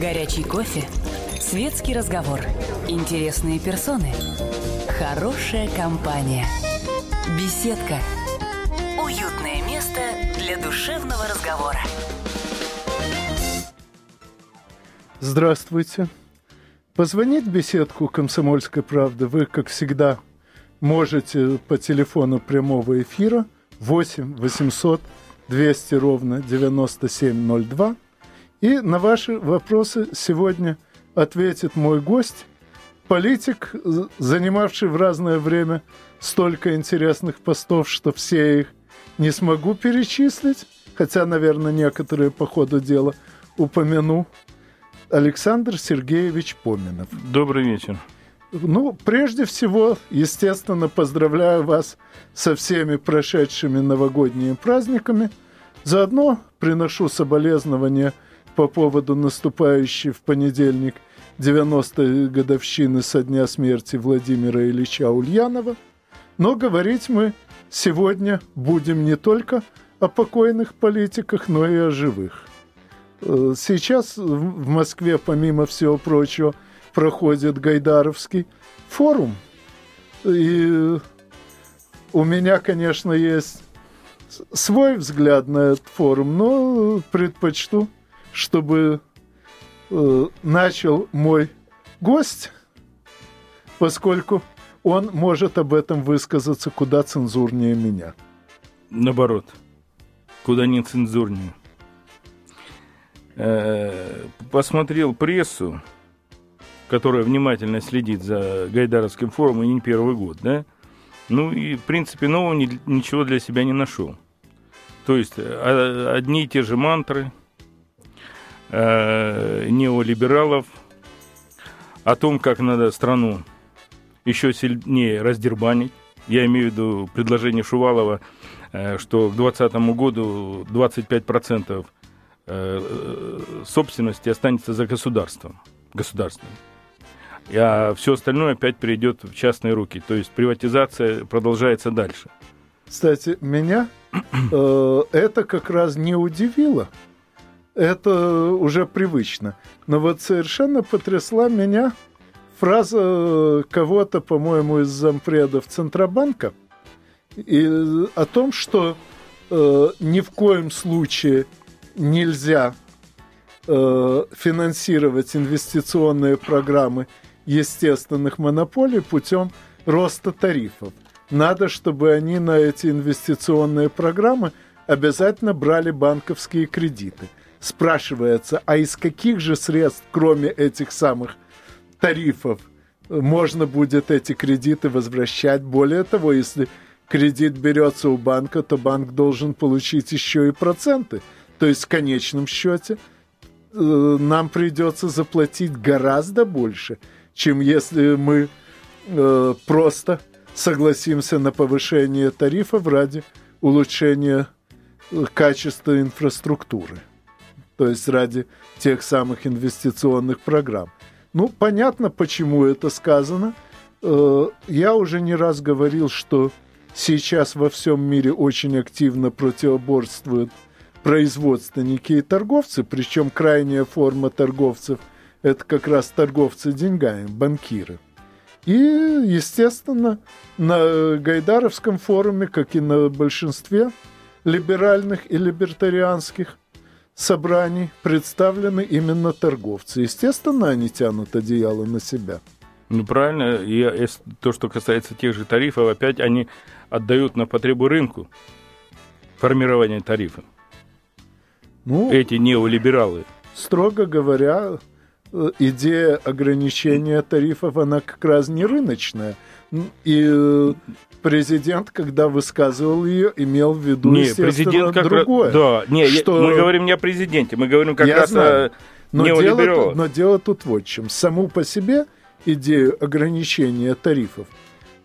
Горячий кофе, светский разговор, интересные персоны, хорошая компания, беседка, уютное место для душевного разговора. Здравствуйте. Позвонить в беседку «Комсомольской правды» вы, как всегда, можете по телефону прямого эфира 8 800 200 ровно 9702. И на ваши вопросы сегодня ответит мой гость, политик, занимавший в разное время столько интересных постов, что все их не смогу перечислить, хотя, наверное, некоторые по ходу дела упомяну. Александр Сергеевич Поминов. Добрый вечер. Ну, прежде всего, естественно, поздравляю вас со всеми прошедшими новогодними праздниками. Заодно приношу соболезнования по поводу наступающей в понедельник 90-й годовщины со дня смерти Владимира Ильича Ульянова. Но говорить мы сегодня будем не только о покойных политиках, но и о живых. Э, сейчас в Москве, помимо всего прочего, проходит Гайдаровский форум. И у меня, конечно, есть свой взгляд на этот форум, но предпочту, чтобы э, начал мой гость, поскольку он может об этом высказаться куда цензурнее меня. Наоборот, куда не цензурнее. Э, посмотрел прессу, которая внимательно следит за Гайдаровским форумом и не первый год, да, ну и, в принципе, нового ни, ничего для себя не нашел. То есть а, одни и те же мантры э, неолибералов о том, как надо страну еще сильнее раздербанить. Я имею в виду предложение Шувалова, э, что к 2020 году 25% э, собственности останется за государством. государством а все остальное опять перейдет в частные руки. То есть приватизация продолжается дальше. Кстати, меня э, это как раз не удивило. Это уже привычно. Но вот совершенно потрясла меня фраза кого-то, по-моему, из зампредов Центробанка и, о том, что э, ни в коем случае нельзя э, финансировать инвестиционные программы естественных монополий путем роста тарифов. Надо, чтобы они на эти инвестиционные программы обязательно брали банковские кредиты. Спрашивается, а из каких же средств, кроме этих самых тарифов, можно будет эти кредиты возвращать? Более того, если кредит берется у банка, то банк должен получить еще и проценты. То есть в конечном счете э, нам придется заплатить гораздо больше – чем если мы э, просто согласимся на повышение тарифов ради улучшения э, качества инфраструктуры, то есть ради тех самых инвестиционных программ. Ну, понятно, почему это сказано. Э, я уже не раз говорил, что сейчас во всем мире очень активно противоборствуют производственники и торговцы, причем крайняя форма торговцев – это как раз торговцы деньгами, банкиры. И, естественно, на Гайдаровском форуме, как и на большинстве либеральных и либертарианских собраний, представлены именно торговцы. Естественно, они тянут одеяло на себя. Ну, правильно. И то, что касается тех же тарифов, опять они отдают на потребу рынку формирование тарифа. Ну, Эти неолибералы. Строго говоря, Э, идея ограничения тарифов, она как раз не рыночная. И э, президент, когда высказывал ее, имел в виду, не, президент как другое. Раз, да, не, что... мы говорим не о президенте, мы говорим как Я раз знаю. о но дело, но дело тут вот в чем. Саму по себе идею ограничения тарифов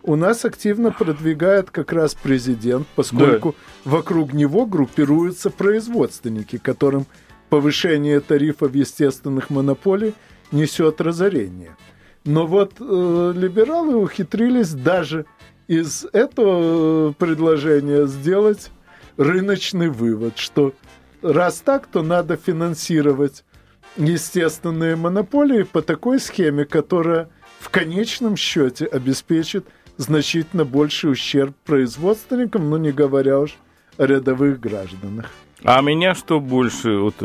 у нас активно продвигает как раз президент, поскольку да. вокруг него группируются производственники, которым повышение тарифов естественных монополий несет разорение. Но вот э, либералы ухитрились даже из этого предложения сделать рыночный вывод, что раз так, то надо финансировать естественные монополии по такой схеме, которая в конечном счете обеспечит значительно больший ущерб производственникам, ну не говоря уж о рядовых гражданах. А меня что больше, вот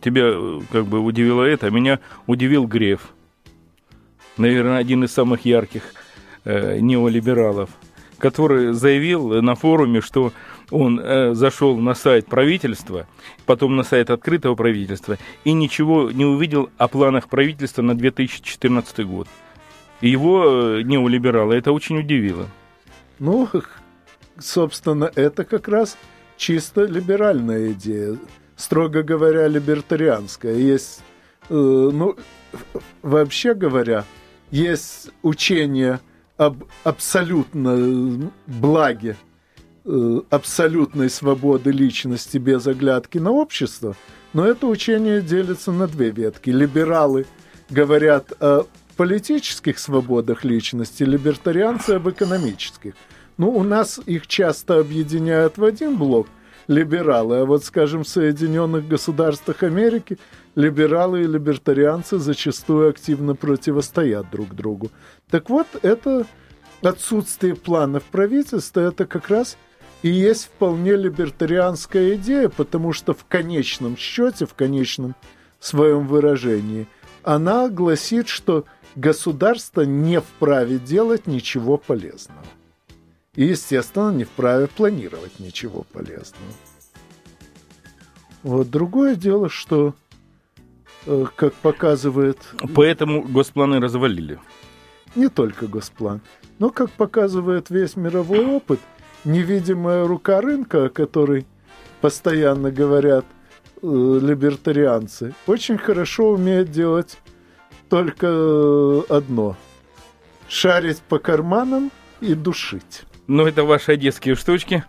тебя как бы удивило это, а меня удивил Греф. Наверное, один из самых ярких э, неолибералов, который заявил на форуме, что он э, зашел на сайт правительства, потом на сайт открытого правительства и ничего не увидел о планах правительства на 2014 год. Его э, неолибералы это очень удивило. Ну, собственно, это как раз чисто либеральная идея. Строго говоря, либертарианская. Есть, э, ну, вообще говоря, есть учение об абсолютно благе, э, абсолютной свободы личности без оглядки на общество, но это учение делится на две ветки. Либералы говорят о политических свободах личности, либертарианцы об экономических. Ну, у нас их часто объединяют в один блок либералы, а вот, скажем, в Соединенных Государствах Америки либералы и либертарианцы зачастую активно противостоят друг другу. Так вот, это отсутствие планов правительства, это как раз и есть вполне либертарианская идея, потому что в конечном счете, в конечном своем выражении, она гласит, что государство не вправе делать ничего полезного. И, естественно, не вправе планировать ничего полезного. Вот другое дело, что, э, как показывает... Поэтому госпланы развалили. Не только госплан. Но, как показывает весь мировой опыт, невидимая рука рынка, о которой постоянно говорят э, либертарианцы, очень хорошо умеет делать только э, одно – шарить по карманам и душить. Ну, это ваши одесские штучки.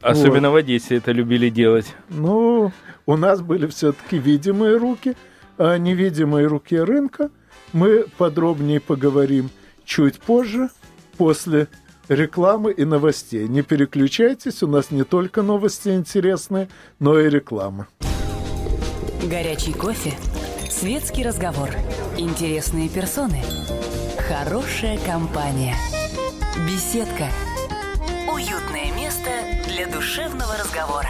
Особенно вот. в Одессе это любили делать. Ну, у нас были все-таки видимые руки, а невидимые руки рынка. Мы подробнее поговорим чуть позже, после рекламы и новостей. Не переключайтесь, у нас не только новости интересные, но и реклама. Горячий кофе Светский разговор. Интересные персоны. Хорошая компания. Беседка. Уютное место для душевного разговора.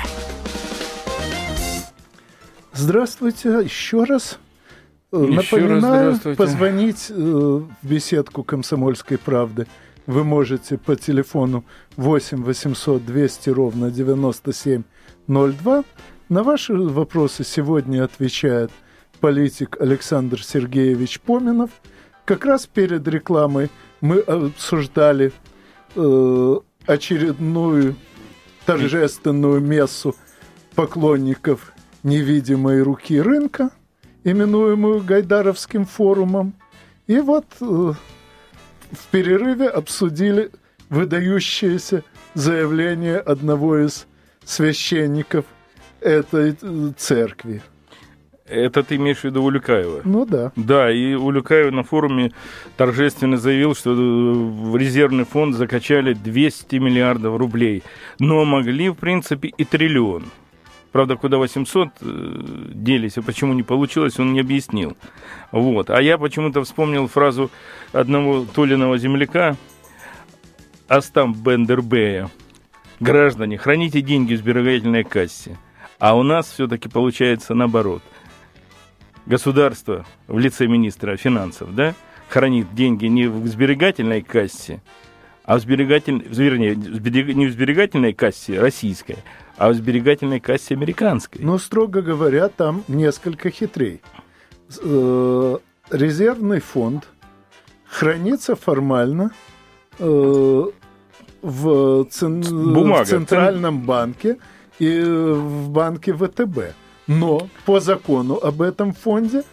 Здравствуйте еще раз. Э, еще Напоминаю, раз позвонить э, в беседку «Комсомольской правды» вы можете по телефону 8 800 200 ровно 9702. На ваши вопросы сегодня отвечает – политик Александр Сергеевич Поминов. Как раз перед рекламой мы обсуждали э, очередную торжественную мессу поклонников невидимой руки рынка, именуемую Гайдаровским форумом. И вот э, в перерыве обсудили выдающееся заявление одного из священников этой э, церкви – это ты имеешь в виду Улюкаева? Ну да. Да, и Улюкаев на форуме торжественно заявил, что в резервный фонд закачали 200 миллиардов рублей, но могли, в принципе, и триллион. Правда, куда 800 э, делись, а почему не получилось, он не объяснил. Вот. А я почему-то вспомнил фразу одного Толиного земляка, Астам Бендербея. Граждане, храните деньги в сберегательной кассе. А у нас все-таки получается наоборот – государство в лице министра финансов, да, хранит деньги не в сберегательной кассе, а в сберегательной, вернее, не в сберегательной кассе российской, а в сберегательной кассе американской. Но, строго говоря, там несколько хитрей. Э, резервный фонд хранится формально э, в, Бумага. в Центральном банке и в банке ВТБ. Но по закону об этом фонде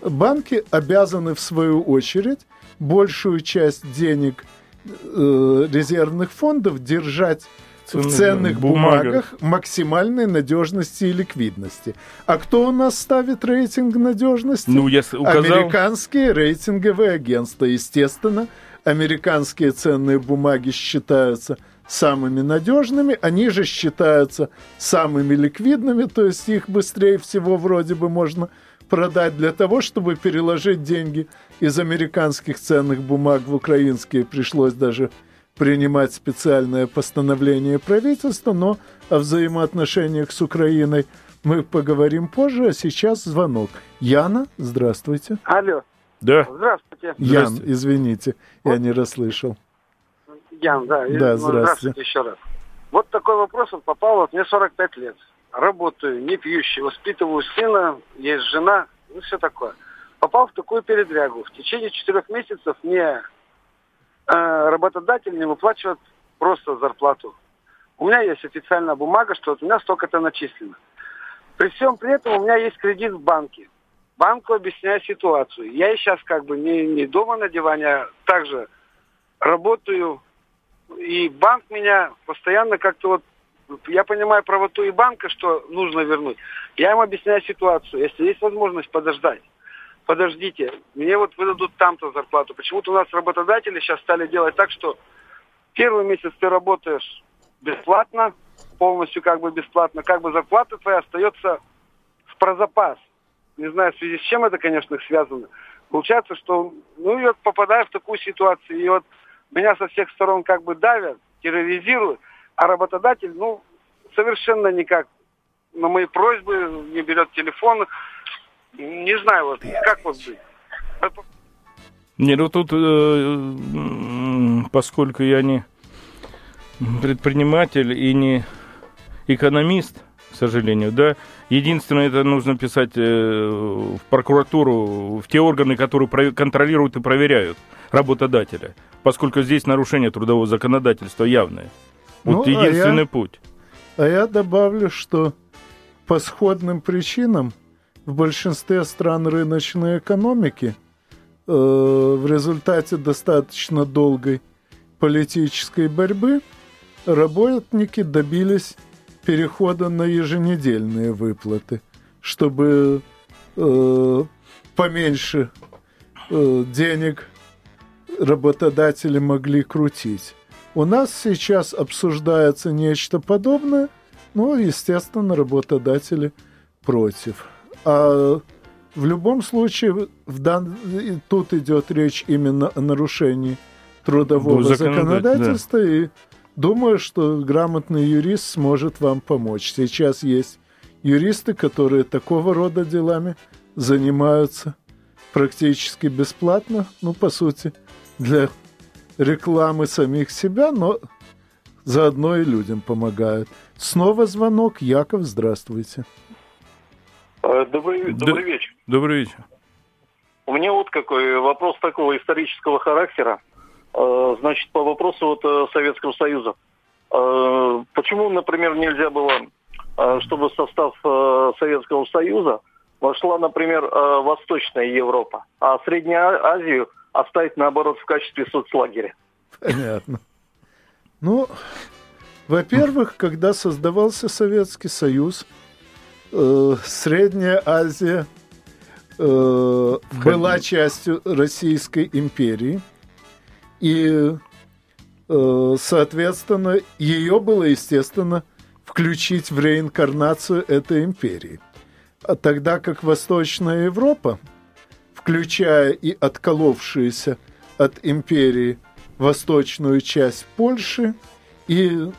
банки обязаны в свою очередь большую часть денег э, резервных фондов держать в ценных бумагах. бумагах максимальной надежности и ликвидности. А кто у нас ставит рейтинг надежности? Ну, я указал... Американские рейтинговые агентства. Естественно, американские ценные бумаги считаются самыми надежными, они же считаются самыми ликвидными, то есть их быстрее всего вроде бы можно продать для того, чтобы переложить деньги из американских ценных бумаг в украинские. Пришлось даже принимать специальное постановление правительства, но о взаимоотношениях с Украиной мы поговорим позже, а сейчас звонок. Яна, здравствуйте. Алло. Да. Здравствуйте. Ян, извините, я не расслышал. Ян, да. Да, Ну, здравствуйте. Здравствуйте еще раз. Вот такой вопрос вот попал, вот мне 45 лет. Работаю, не пьющий, воспитываю сына, есть жена, ну все такое. Попал в такую передрягу. В течение четырех месяцев мне работодатель не выплачивает просто зарплату. У меня есть официальная бумага, что вот у меня столько-то начислено. При всем при этом у меня есть кредит в банке. Банку объясняю ситуацию. Я и сейчас как бы не, не дома на диване, а также работаю. И банк меня постоянно как-то вот... Я понимаю правоту и банка, что нужно вернуть. Я им объясняю ситуацию. Если есть возможность подождать, подождите, мне вот выдадут там-то зарплату. Почему-то у нас работодатели сейчас стали делать так, что первый месяц ты работаешь бесплатно, полностью как бы бесплатно, как бы зарплата твоя остается в прозапас. Не знаю, в связи с чем это, конечно, связано. Получается, что, ну, я попадаю в такую ситуацию, и вот меня со всех сторон как бы давят, терроризируют, а работодатель, ну, совершенно никак на мои просьбы не берет телефон. Не знаю, вот как вот быть. Не, ну тут, э, поскольку я не предприниматель и не экономист, к сожалению, да, единственное, это нужно писать э, в прокуратуру, в те органы, которые контролируют и проверяют работодателя, поскольку здесь нарушение трудового законодательства явное. Вот Ну, а единственный я- путь. А я добавлю, что по сходным причинам в большинстве стран рыночной экономики э, в результате достаточно долгой политической борьбы работники добились перехода на еженедельные выплаты, чтобы э, поменьше э, денег работодатели могли крутить. У нас сейчас обсуждается нечто подобное, но, естественно, работодатели против. А в любом случае, в дан... тут идет речь именно о нарушении трудового Ну, законодатель- законодательства, и думаю, что грамотный юрист сможет вам помочь. Сейчас есть юристы, которые такого рода делами занимаются практически бесплатно, ну, по сути, для рекламы самих себя, но заодно и людям помогают. Снова звонок. Яков, здравствуйте. Э, Добрый, добрый вечер. Добрый вечер. У меня вот какой вопрос такого исторического характера. Э, Значит, по вопросу вот э, Советского Союза. Э, Почему, например, нельзя было, чтобы в состав э, Советского Союза вошла, например, э, Восточная Европа, а Среднюю Азию оставить, наоборот, в качестве соцлагеря? Понятно. Ну, во-первых, когда создавался Советский Союз, э, Средняя Азия э, была частью Российской империи, и, э, соответственно, ее было, естественно, включить в реинкарнацию этой империи. А тогда как Восточная Европа, включая и отколовшиеся от империи восточную часть Польши и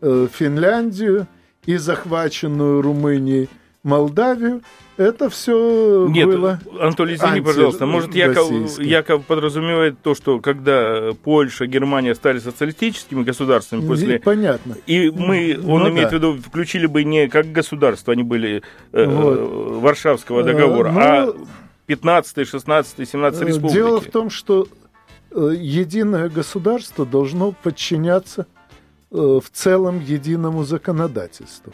э, Финляндию и захваченную Румынией Молдавию, это все Нет, было... Антон, извини, пожалуйста, может, Яков. Яков подразумевает то, что когда Польша, Германия стали социалистическими государствами после... Понятно. И мы, он Ну имеет да. в виду, включили бы не как государство, они были э, Вот. э, Варшавского Э, договора, ну, а 15, 16, 17 Э, республики. Дело в том, что э, единое государство должно подчиняться в целом единому законодательству.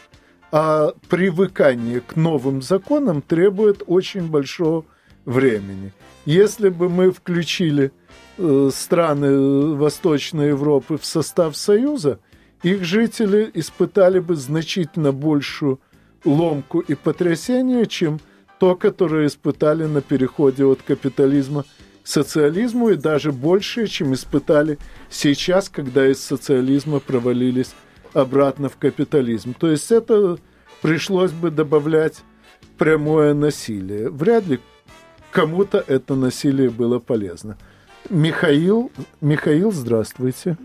А привыкание к новым законам требует очень большого времени. Если бы мы включили э, страны э, Восточной Европы в состав Союза, их жители испытали бы значительно большую ломку и потрясение, чем то, которое испытали на переходе от капитализма социализму, и даже большее, чем испытали сейчас, когда из социализма провалились обратно в капитализм. То есть это пришлось бы добавлять прямое насилие. Вряд ли кому-то это насилие было полезно. Михаил, Михаил, здравствуйте.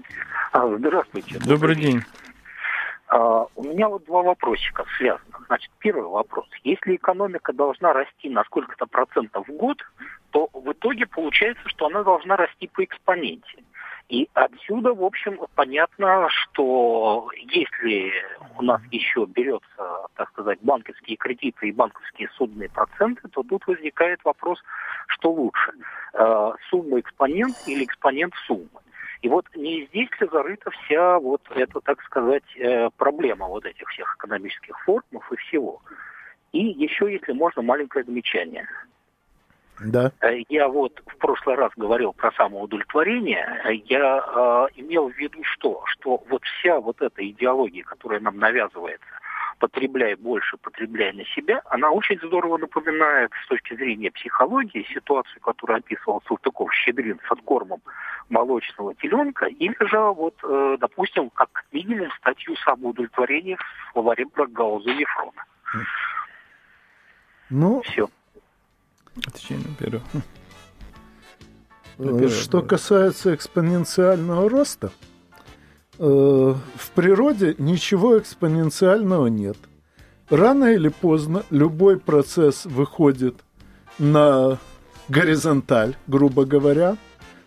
А, здравствуйте. Добрый день. А, у меня вот два вопросика связанных. Значит, первый вопрос. Если экономика должна расти на сколько-то процентов в год, то в итоге получается, что она должна расти по экспоненте. И отсюда, в общем, понятно, что если у нас еще берется, так сказать, банковские кредиты и банковские судные проценты, то тут возникает вопрос, что лучше, э, сумма экспонент или экспонент суммы. И вот не здесь ли зарыта вся вот эта, так сказать, э, проблема вот этих всех экономических формов и всего. И еще, если можно, маленькое замечание – да. Э, я вот в прошлый раз говорил про самоудовлетворение. Я э, имел в виду что? Что вот вся вот эта идеология, которая нам навязывается, потребляй больше, потребляй на себя, она очень здорово напоминает с точки зрения психологии ситуацию, которую описывал Салтыков-Щедрин с откормом молочного теленка, или же вот, э, допустим, как минимум статью самоудовлетворения в словаре Брагауза Ефрона. Ну, Все. Отвечай на первый. Э, Что касается экспоненциального роста, в природе ничего экспоненциального нет. Рано или поздно любой процесс выходит на горизонталь, грубо говоря.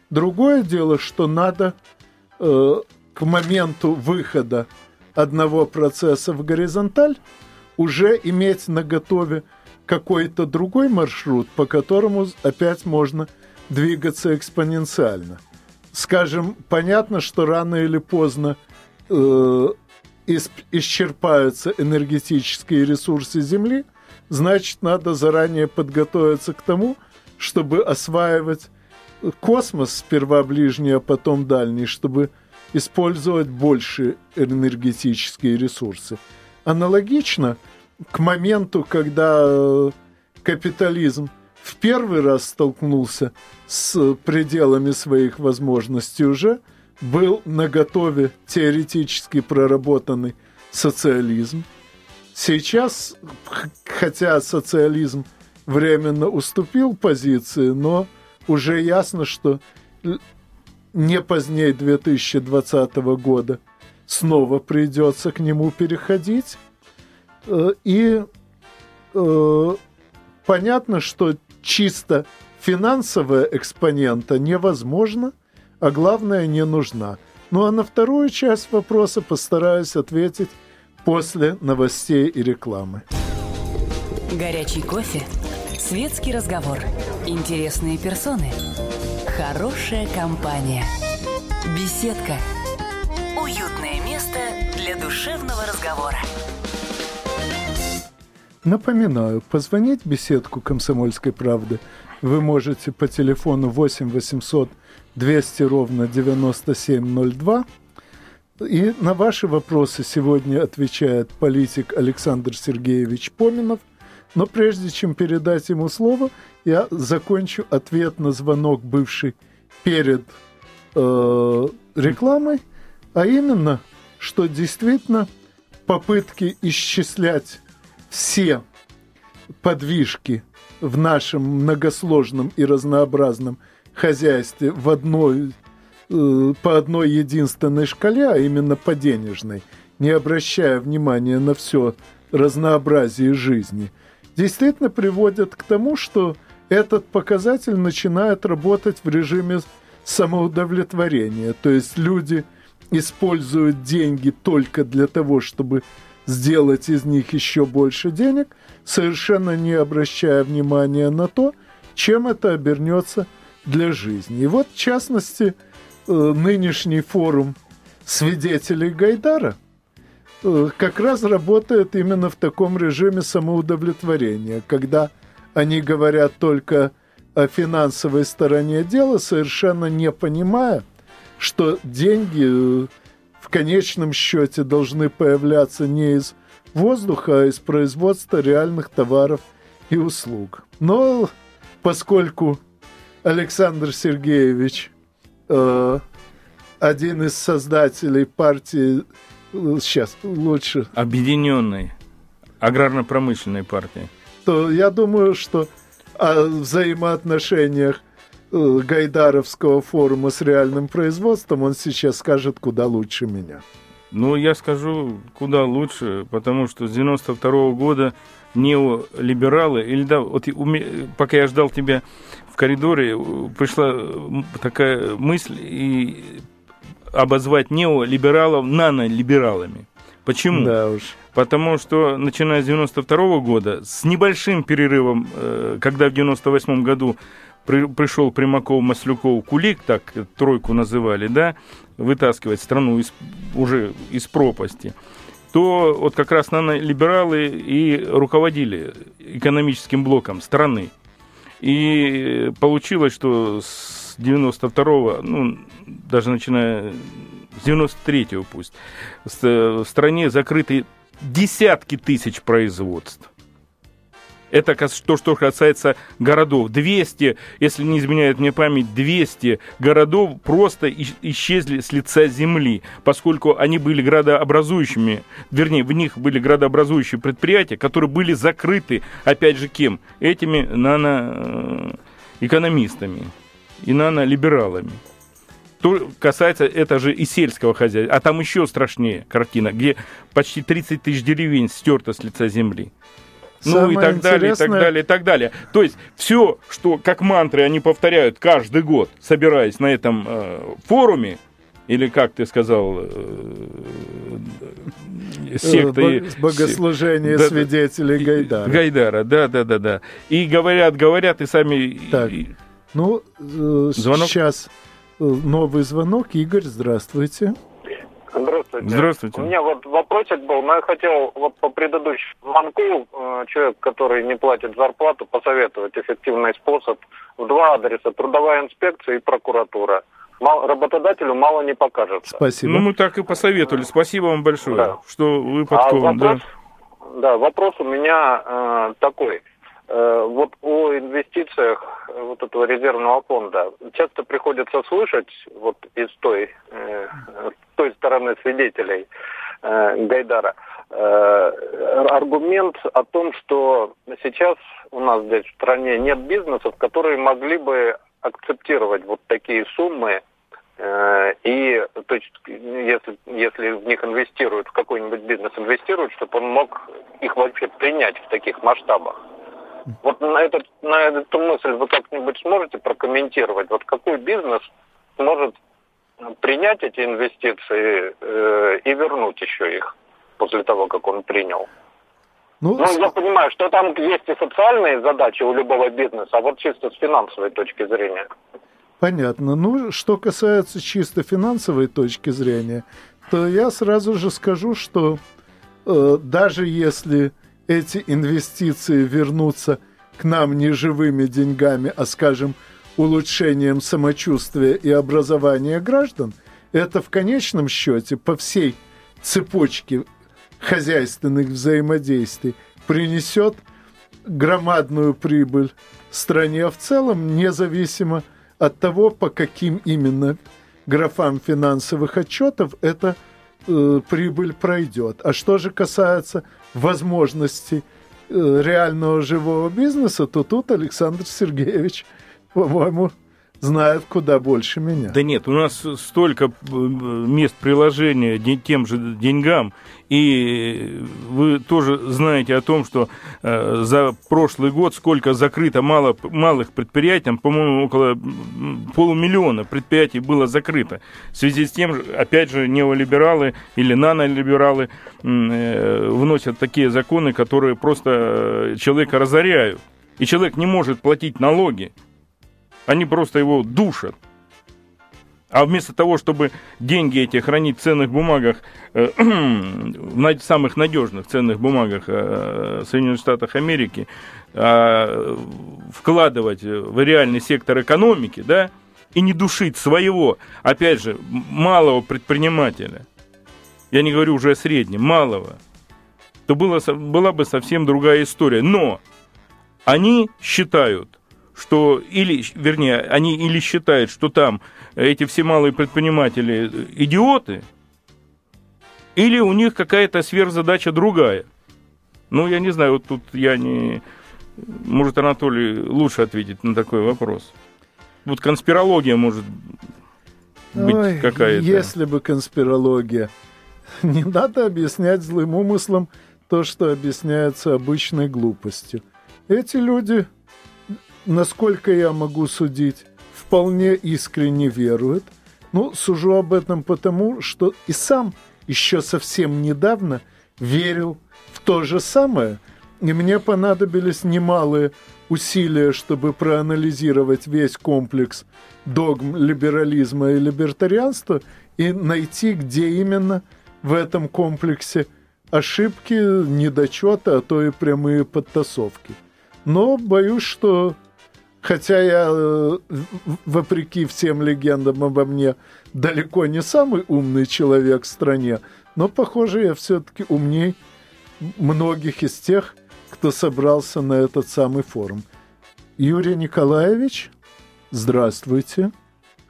Другое дело, что надо э, к моменту выхода одного процесса в горизонталь уже иметь на готове какой-то другой маршрут, по которому опять можно двигаться экспоненциально. Скажем, понятно, что рано или поздно э, исчерпаются энергетические ресурсы Земли, значит, надо заранее подготовиться к тому, чтобы осваивать космос, сперва ближний, а потом дальний, чтобы использовать больше энергетические ресурсы. Аналогично – к моменту, когда э, капитализм в первый раз столкнулся с пределами своих возможностей уже, был наготове теоретически проработанный социализм. Сейчас, хотя социализм временно уступил позиции, но уже ясно, что не позднее 2020 года снова придется к нему переходить. Э, и э, понятно, что чисто финансовая экспонента невозможно, а главное не нужна. Ну а на вторую часть вопроса постараюсь ответить после новостей и рекламы. Горячий кофе, светский разговор, интересные персоны, хорошая компания, беседка, уютное место для душевного разговора. Напоминаю, позвонить в беседку «Комсомольской правды» вы можете по телефону 8 800 200 ровно 9702. И на ваши вопросы сегодня отвечает политик Александр Сергеевич Поминов. Но прежде чем передать ему слово, я закончу ответ на звонок, бывший перед э, рекламой, а именно, что действительно попытки исчислять все подвижки в нашем многосложном и разнообразном хозяйстве в одной, э, по одной единственной шкале, а именно по денежной, не обращая внимания на все разнообразие жизни, действительно приводят к тому, что этот показатель начинает работать в режиме самоудовлетворения. То есть люди используют деньги только для того, чтобы сделать из них еще больше денег, совершенно не обращая внимания на то, чем это обернется для жизни. И вот, в частности, э, нынешний форум свидетелей Гайдара э, как раз работает именно в таком режиме самоудовлетворения, когда они говорят только о финансовой стороне дела, совершенно не понимая, что деньги э, конечном счете должны появляться не из воздуха, а из производства реальных товаров и услуг. Но поскольку Александр Сергеевич э, один из создателей партии, сейчас лучше... Объединенной аграрно-промышленной партии. то я думаю, что о взаимоотношениях э, Гайдаровского форума с реальным производством он сейчас скажет куда лучше меня. Ну, я скажу, куда лучше, потому что с 92 -го года неолибералы, или да, вот пока я ждал тебя в коридоре, пришла такая мысль и обозвать неолибералов нанолибералами. Почему? Да уж. Потому что, начиная с 92 -го года, с небольшим перерывом, э, когда в 98 году при, пришел Примаков, Маслюков, Кулик, так тройку называли, да, вытаскивать страну из, уже из пропасти, то вот как раз либералы и руководили экономическим блоком страны. И получилось, что с 92-го, ну, даже начиная с 93-го пусть, в стране закрыты десятки тысяч производств. Это то, что касается городов. 200, если не изменяет мне память, 200 городов просто исчезли с лица земли, поскольку они были градообразующими, вернее, в них были градообразующие предприятия, которые были закрыты, опять же, кем? Этими наноэкономистами и нанолибералами. То касается это же и сельского хозяйства. А там еще страшнее картина, где почти 30 тысяч деревень стерто с лица земли. Ну и так интересное... далее, и так далее, и так далее. То есть все, что как мантры они повторяют каждый год, собираясь на этом э, форуме, или как ты сказал, э, э секты... Богослужение да, свидетелей Гайдара. Гайдара, да, да, да, да. И говорят, говорят, и сами... Так, ну, э, звонок? сейчас новый звонок. Игорь, здравствуйте. Здравствуйте. Здравствуйте. У меня вот вопросик был, но я хотел вот по предыдущему звонку э, человек, который не платит зарплату, посоветовать эффективный способ в два адреса, трудовая инспекция и прокуратура. Мал, работодателю мало не покажется. Спасибо. Ну, мы так и посоветовали. Спасибо вам большое, да. что вы подкованы. А вопрос, да. да, вопрос у меня э, такой. Э, вот о инвестициях э, вот этого резервного фонда часто приходится слышать вот из той, э, той стороны свидетелей Гайдара аргумент о том, что сейчас у нас здесь в стране нет бизнесов, которые могли бы акцептировать вот такие суммы и то есть, если, если в них инвестируют, в какой-нибудь бизнес инвестируют, чтобы он мог их вообще принять в таких масштабах. Вот на, этот, на эту мысль вы как-нибудь сможете прокомментировать? Вот какой бизнес может принять эти инвестиции э, и вернуть еще их после того, как он принял? Ну, ну, я понимаю, что там есть и социальные задачи у любого бизнеса, а вот чисто с финансовой точки зрения. Понятно. Ну, что касается чисто финансовой точки зрения, то я сразу же скажу, что э, даже если эти инвестиции вернутся к нам не живыми деньгами, а, скажем, улучшением самочувствия и образования граждан, это в конечном счете по всей цепочке хозяйственных взаимодействий принесет громадную прибыль стране в целом, независимо от того, по каким именно графам финансовых отчетов эта э, прибыль пройдет. А что же касается возможностей э, реального живого бизнеса, то тут Александр Сергеевич, по-моему, знает куда больше меня. Да нет, у нас столько э, мест приложения тем же деньгам, и вы тоже знаете о том, что э, за прошлый год сколько закрыто мало, малых предприятий, по-моему, около полумиллиона предприятий было закрыто. В связи с тем, опять же, неолибералы или нанолибералы э, вносят такие законы, которые просто человека разоряют. И человек не может платить налоги. Они просто его душат. А вместо того, чтобы деньги эти хранить в ценных бумагах, э, в самых надежных ценных бумагах э, Соединенных Штатов Америки, э, вкладывать в реальный сектор экономики, да, и не душить своего, опять же, малого предпринимателя, я не говорю уже о среднем, малого, то было, была бы совсем другая история. Но они считают, что или, вернее, они или считают, что там эти все малые предприниматели идиоты, или у них какая-то сверхзадача другая. Ну, я не знаю, вот тут я не Может, Анатолий лучше ответить на такой вопрос. Вот конспирология может быть Ой, какая-то. Если бы конспирология. Не надо объяснять злым умыслом то, что объясняется обычной глупостью. Эти люди, насколько я могу судить, вполне искренне веруют. Ну, сужу об этом потому, что и сам еще совсем недавно верил в то же самое, и мне понадобились немалые усилия, чтобы проанализировать весь комплекс догм либерализма и либертарианства и найти, где именно в этом комплексе ошибки, недочеты, а то и прямые подтасовки. Но боюсь, что хотя я, э, вопреки всем легендам обо мне, далеко не самый умный человек в стране, но, похоже, я все-таки умней многих из тех, кто собрался на этот самый форум. Юрий Николаевич, здравствуйте.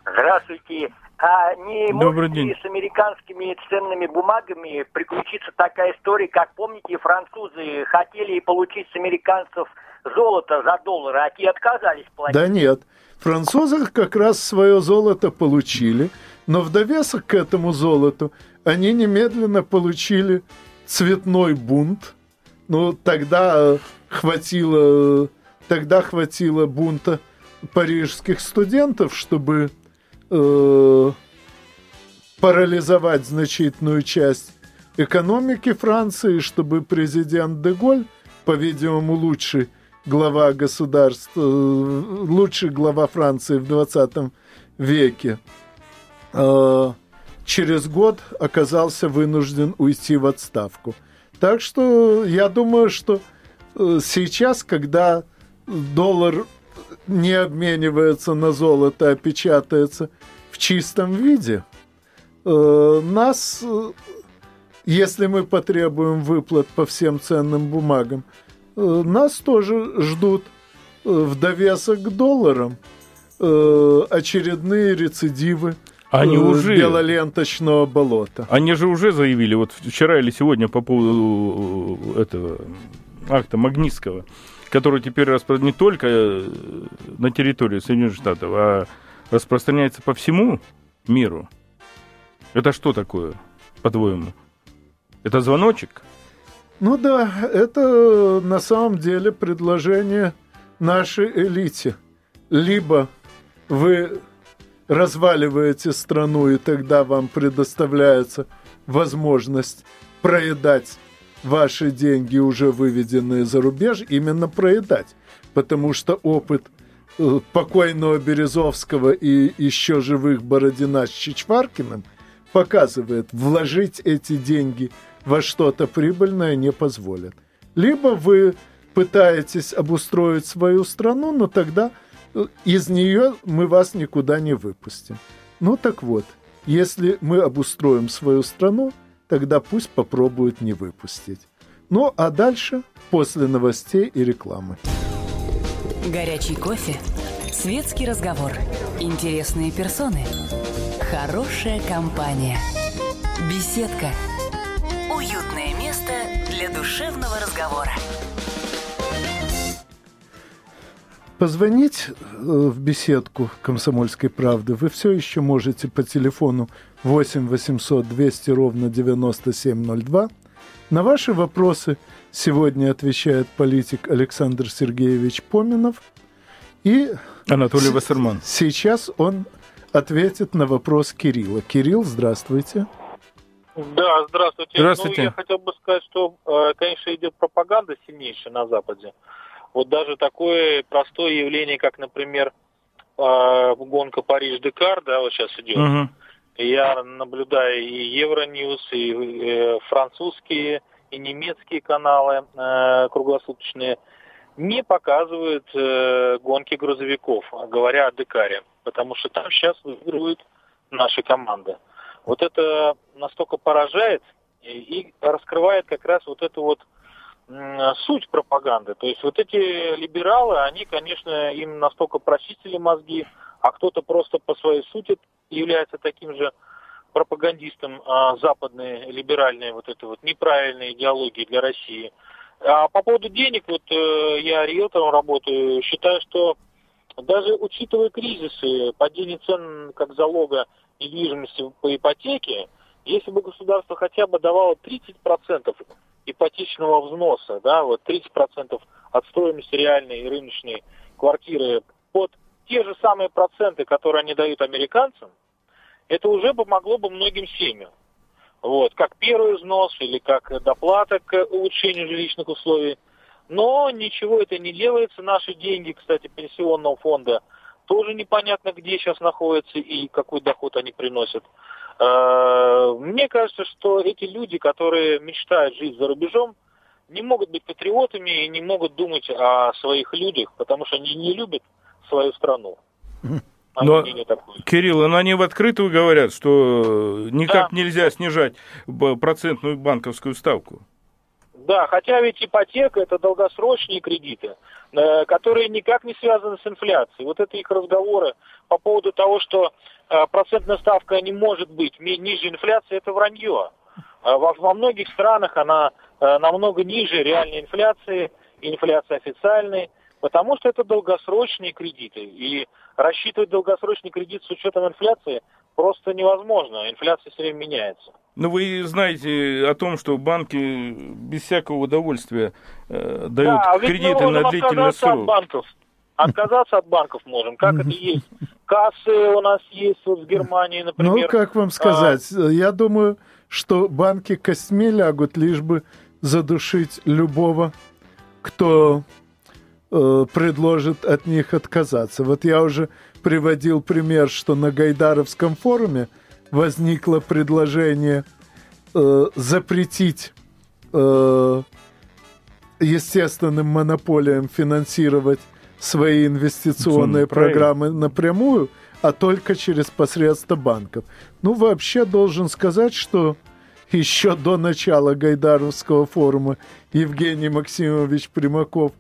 Здравствуйте. А не Добрый может день. ли с американскими ценными бумагами приключиться такая история, как, помните, французы хотели получить с американцев золото за доллары, а те отказались платить? Да нет, французы как раз свое золото получили, но в довесок к этому золоту они немедленно получили цветной бунт. Ну, тогда э, хватило, тогда хватило бунта парижских студентов, чтобы э, парализовать значительную часть экономики Франции, чтобы президент Деголь, по-видимому, лучший глава государства, э, лучший глава Франции в 20 веке, э, через год оказался вынужден уйти в отставку. Так что я думаю, что э, сейчас, когда доллар не обменивается на золото, а печатается в чистом виде, нас, если мы потребуем выплат по всем ценным бумагам, нас тоже ждут э, в довесок к долларам э, очередные рецидивы Они э, уже- белоленточного болота. Они же уже заявили, вот вчера или сегодня по поводу э, этого акта Магнитского, который теперь распро- не только э, на территории Соединенных Штатов, а распространяется по всему миру. Это что такое, по-твоему? Это звоночек? Ну да, это на самом деле предложение нашей элите. Либо вы разваливаете страну, и тогда вам предоставляется возможность проедать ваши деньги, уже выведенные за рубеж, именно проедать. Потому что опыт э, покойного Березовского и еще живых Бородина с Чичваркиным показывает, вложить эти деньги во что-то прибыльное не позволят. Либо вы пытаетесь обустроить свою страну, но тогда э, из нее мы вас никуда не выпустим. Ну так вот, если мы обустроим свою страну, тогда пусть попробуют не выпустить. Ну а дальше, после новостей и рекламы. Горячий кофе, светский разговор, интересные персоны, хорошая компания, беседка, душевного разговора. Позвонить э, в беседку «Комсомольской правды» вы все еще можете по телефону 8 800 200 ровно 9702. На ваши вопросы сегодня отвечает политик Александр Сергеевич Поминов. И Анатолий Вассерман. сейчас он ответит на вопрос Кирилла. Кирилл, здравствуйте. Да, здравствуйте. Здравствуйте. Ну, я хотел бы сказать, что, э, конечно, идет пропаганда сильнейшая на Западе. Вот даже такое простое явление, как, например, э, гонка Париж-Декар, да, вот сейчас идет. Мгм. Я наблюдаю и Евроньюз, и э, французские, и немецкие каналы круглосуточные не показывают гонки грузовиков, а говоря о Декаре, потому что там сейчас выигрывают наши команды. Вот это настолько поражает и, раскрывает как раз вот эту вот суть пропаганды. То есть вот эти либералы, они, конечно, им настолько прочистили мозги, а кто-то просто по своей сути является таким же пропагандистом а, западной либеральной вот этой вот неправильной идеологии для России. А по поводу денег, вот э, я риэлтором работаю, считаю, что даже учитывая кризисы, падение цен как залога недвижимости по ипотеке, если бы государство хотя бы давало 30% ипотечного взноса, да, вот 30% от стоимости реальной и рыночной квартиры под те же самые проценты, которые они дают американцам, это уже помогло бы многим семьям. Вот, как первый взнос или как доплата к улучшению жилищных условий. Но ничего это не делается. Наши деньги, кстати, пенсионного фонда тоже непонятно, где сейчас находятся и какой доход они приносят. Э, мне кажется, что эти люди, которые мечтают жить за рубежом, не могут быть патриотами и не могут думать о своих людях, потому что они не любят свою страну. Но, Кирилл, но они в открытую говорят, что никак да. нельзя снижать процентную банковскую ставку. Да, хотя ведь ипотека это долгосрочные кредиты, э, которые никак не связаны с инфляцией. Вот это их разговоры по поводу того, что э, процентная ставка не может быть ниже инфляции, это вранье. А во, многих странах она э, намного ниже реальной инфляции, инфляции официальной, потому что это долгосрочные кредиты. И рассчитывать долгосрочный кредит с учетом инфляции просто невозможно. Инфляция все время меняется. Ну, вы знаете о том, что банки без всякого удовольствия э, дают да, кредиты на длительный срок. От банков. Отказаться от банков можем, как это есть. Кассы у нас есть вот в Германии, например. Ну, как вам сказать, а... я думаю, что банки костьми лягут, лишь бы задушить любого, кто э, предложит от них отказаться. Вот я уже приводил пример, что на Гайдаровском форуме возникло предложение э, запретить э, естественным монополиям финансировать свои инвестиционные программы напрямую, а только через посредство банков. Ну, вообще должен сказать, что еще до начала Гайдаровского форума Евгений Максимович Примаков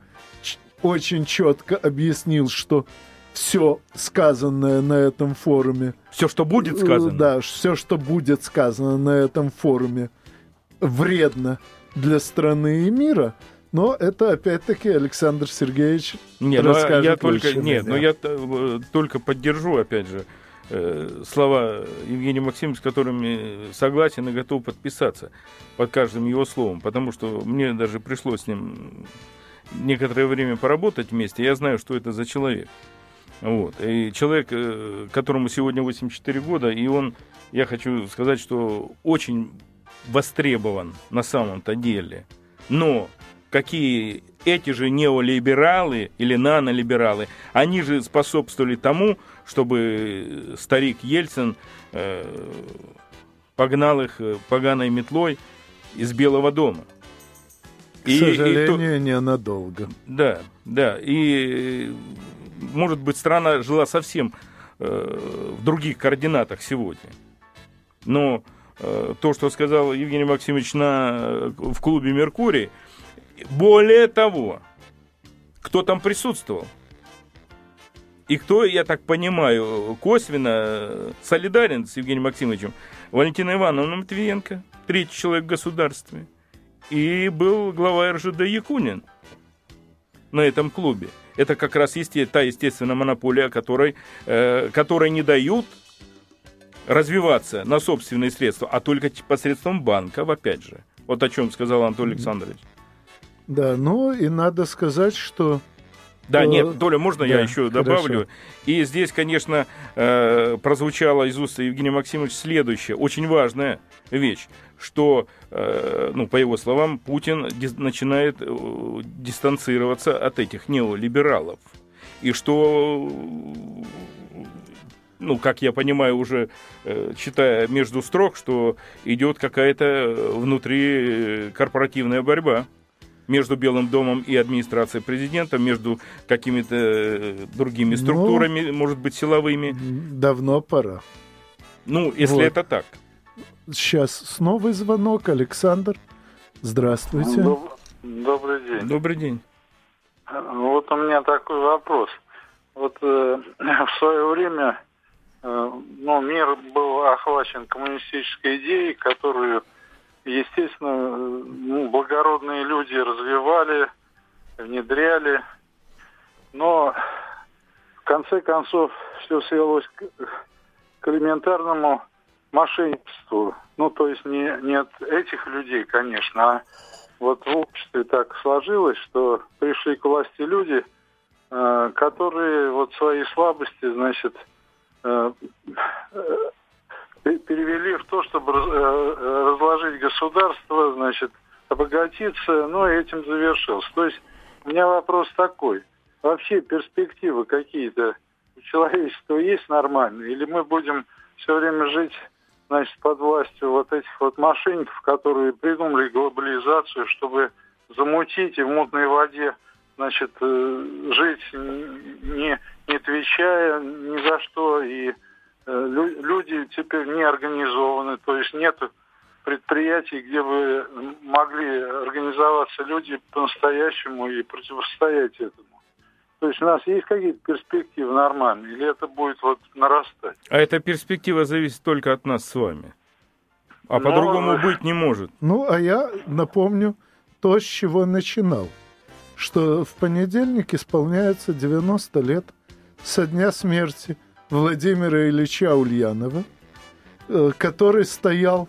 очень четко объяснил, что все сказанное на этом форуме. Все, что будет сказано. Да, все, что будет сказано на этом форуме, вредно для страны и мира. Но это опять-таки Александр Сергеевич нет, расскажет я только, Нет, но я э, только поддержу, опять же, э, слова Евгения Максимовича, с которыми согласен и готов подписаться под каждым его словом, потому что мне даже пришлось с ним некоторое время поработать вместе, я знаю, что это за человек. Вот. И человек, э, которому сегодня 84 года, и он, я хочу сказать, что очень востребован на самом-то деле. Но какие эти же неолибералы или нанолибералы, они же способствовали тому, чтобы старик Ельцин э, погнал их э, поганой метлой из Белого дома. К и, сожалению, и то, ненадолго. Да, да. И может быть, страна жила совсем э, в других координатах сегодня. Но э, то, что сказал Евгений Максимович на, в клубе «Меркурий», более того, кто там присутствовал? И кто, я так понимаю, косвенно солидарен с Евгением Максимовичем? Валентина Ивановна Матвиенко, третий человек в государстве. И был глава РЖД Якунин на этом клубе это как раз есть та естественная монополия, которой, э, которой не дают развиваться на собственные средства, а только посредством банков, опять же. Вот о чем сказал Анатолий Александрович. Да, ну и надо сказать, что да, нет, Толя, можно да, я еще добавлю? Хорошо. И здесь, конечно, э, прозвучала из уст Евгения Максимовича следующая, очень важная вещь, что, э, ну, по его словам, Путин начинает э, дистанцироваться от этих неолибералов. И что ну, как я понимаю, уже читая между строк, что идет какая-то внутри корпоративная борьба между Белым домом и администрацией президента, между какими-то э, другими ну, структурами, ну, может быть, силовыми. Давно пора. Ну, если вот. это так. Сейчас снова звонок. Александр, здравствуйте. Доб... Добрый день. Добрый день. Вот у меня такой вопрос. Вот э, в свое время э, ну, мир был охвачен коммунистической идеей, которую естественно, ну, благородные люди развивали, внедряли, но в конце концов все свелось к, к элементарному мошенничеству. Ну, то есть не, не от этих людей, конечно, а вот в обществе так сложилось, что пришли к власти люди, э, которые вот свои слабости, значит, э, э, перевели в то, чтобы разложить государство, значит, обогатиться, ну и этим завершился. То есть у меня вопрос такой. Вообще перспективы какие-то у человечества есть нормальные? Или мы будем все время жить значит, под властью вот этих вот мошенников, которые придумали глобализацию, чтобы замутить и в мутной воде, значит, э, жить не, не отвечая ни за что, и э, люди теперь не организованы, то есть нет предприятий, где бы могли организоваться люди по-настоящему и противостоять этому. То есть у нас есть какие-то перспективы нормальные, или это будет вот нарастать? А эта перспектива зависит только от нас с вами. А Но... по-другому быть не может. Ну, а я напомню то, с чего начинал. Что в понедельник исполняется 90 лет со дня смерти Владимира Ильича Ульянова, э, который стоял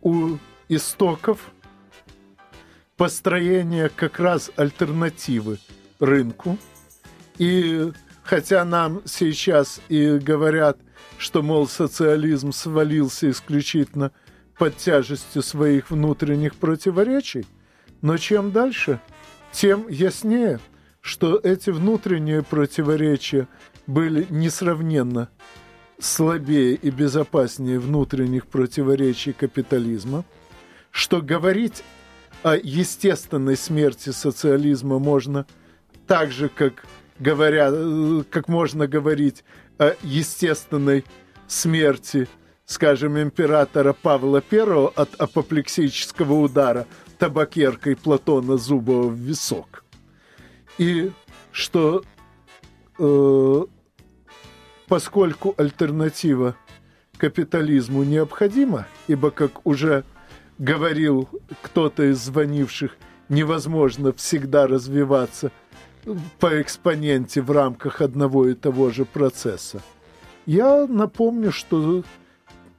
у истоков построения как раз альтернативы рынку – и хотя нам сейчас и говорят, что, мол, социализм свалился исключительно под тяжестью своих внутренних противоречий, но чем дальше, тем яснее, что эти внутренние противоречия были несравненно слабее и безопаснее внутренних противоречий капитализма, что говорить о естественной смерти социализма можно так же, как говоря, э, как можно говорить о естественной смерти, скажем, императора Павла I от апоплексического удара табакеркой Платона Зубова в висок. И что э, поскольку альтернатива капитализму необходима, ибо, как уже говорил кто-то из звонивших, невозможно всегда развиваться – по экспоненте в рамках одного и того же процесса. Я напомню, что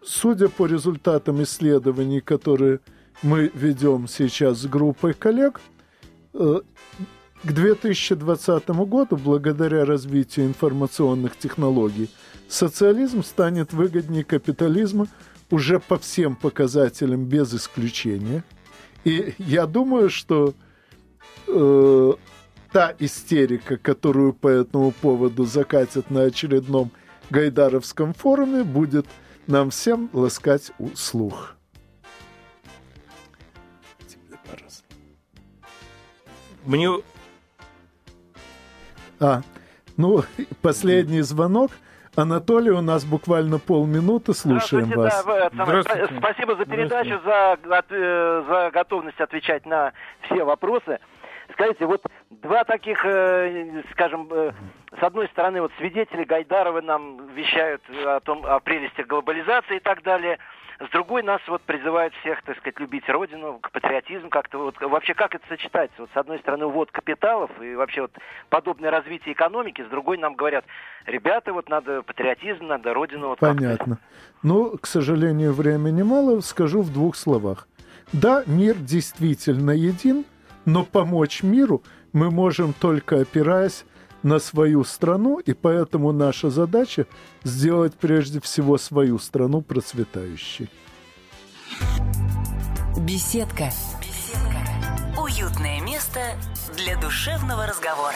судя по результатам исследований, которые мы ведем сейчас с группой коллег, э, к 2020 году, благодаря развитию информационных технологий, социализм станет выгоднее капитализма уже по всем показателям без исключения. И я думаю, что э, та истерика, которую по этому поводу закатят на очередном Гайдаровском форуме, будет нам всем ласкать слух. Мне... А, ну, последний звонок. Анатолий, у нас буквально полминуты, слушаем вас. Да, Здравствуйте. Спасибо за передачу, за, э, за готовность отвечать на все вопросы. Скажите, вот два таких, э, скажем, э, с одной стороны, вот свидетели Гайдаровы нам вещают о том, о прелестях глобализации и так далее. С другой нас вот призывают всех, так сказать, любить родину, к патриотизму как-то. Вот, вообще как это сочетается? Вот с одной стороны увод капиталов и вообще вот подобное развитие экономики, с другой нам говорят, ребята, вот надо патриотизм, надо родину. Вот Понятно. Ну, к сожалению, времени мало, скажу в двух словах. Да, мир действительно един, но помочь миру мы можем только опираясь на свою страну, и поэтому наша задача сделать прежде всего свою страну процветающей. Беседка. Беседка. Уютное место для душевного разговора.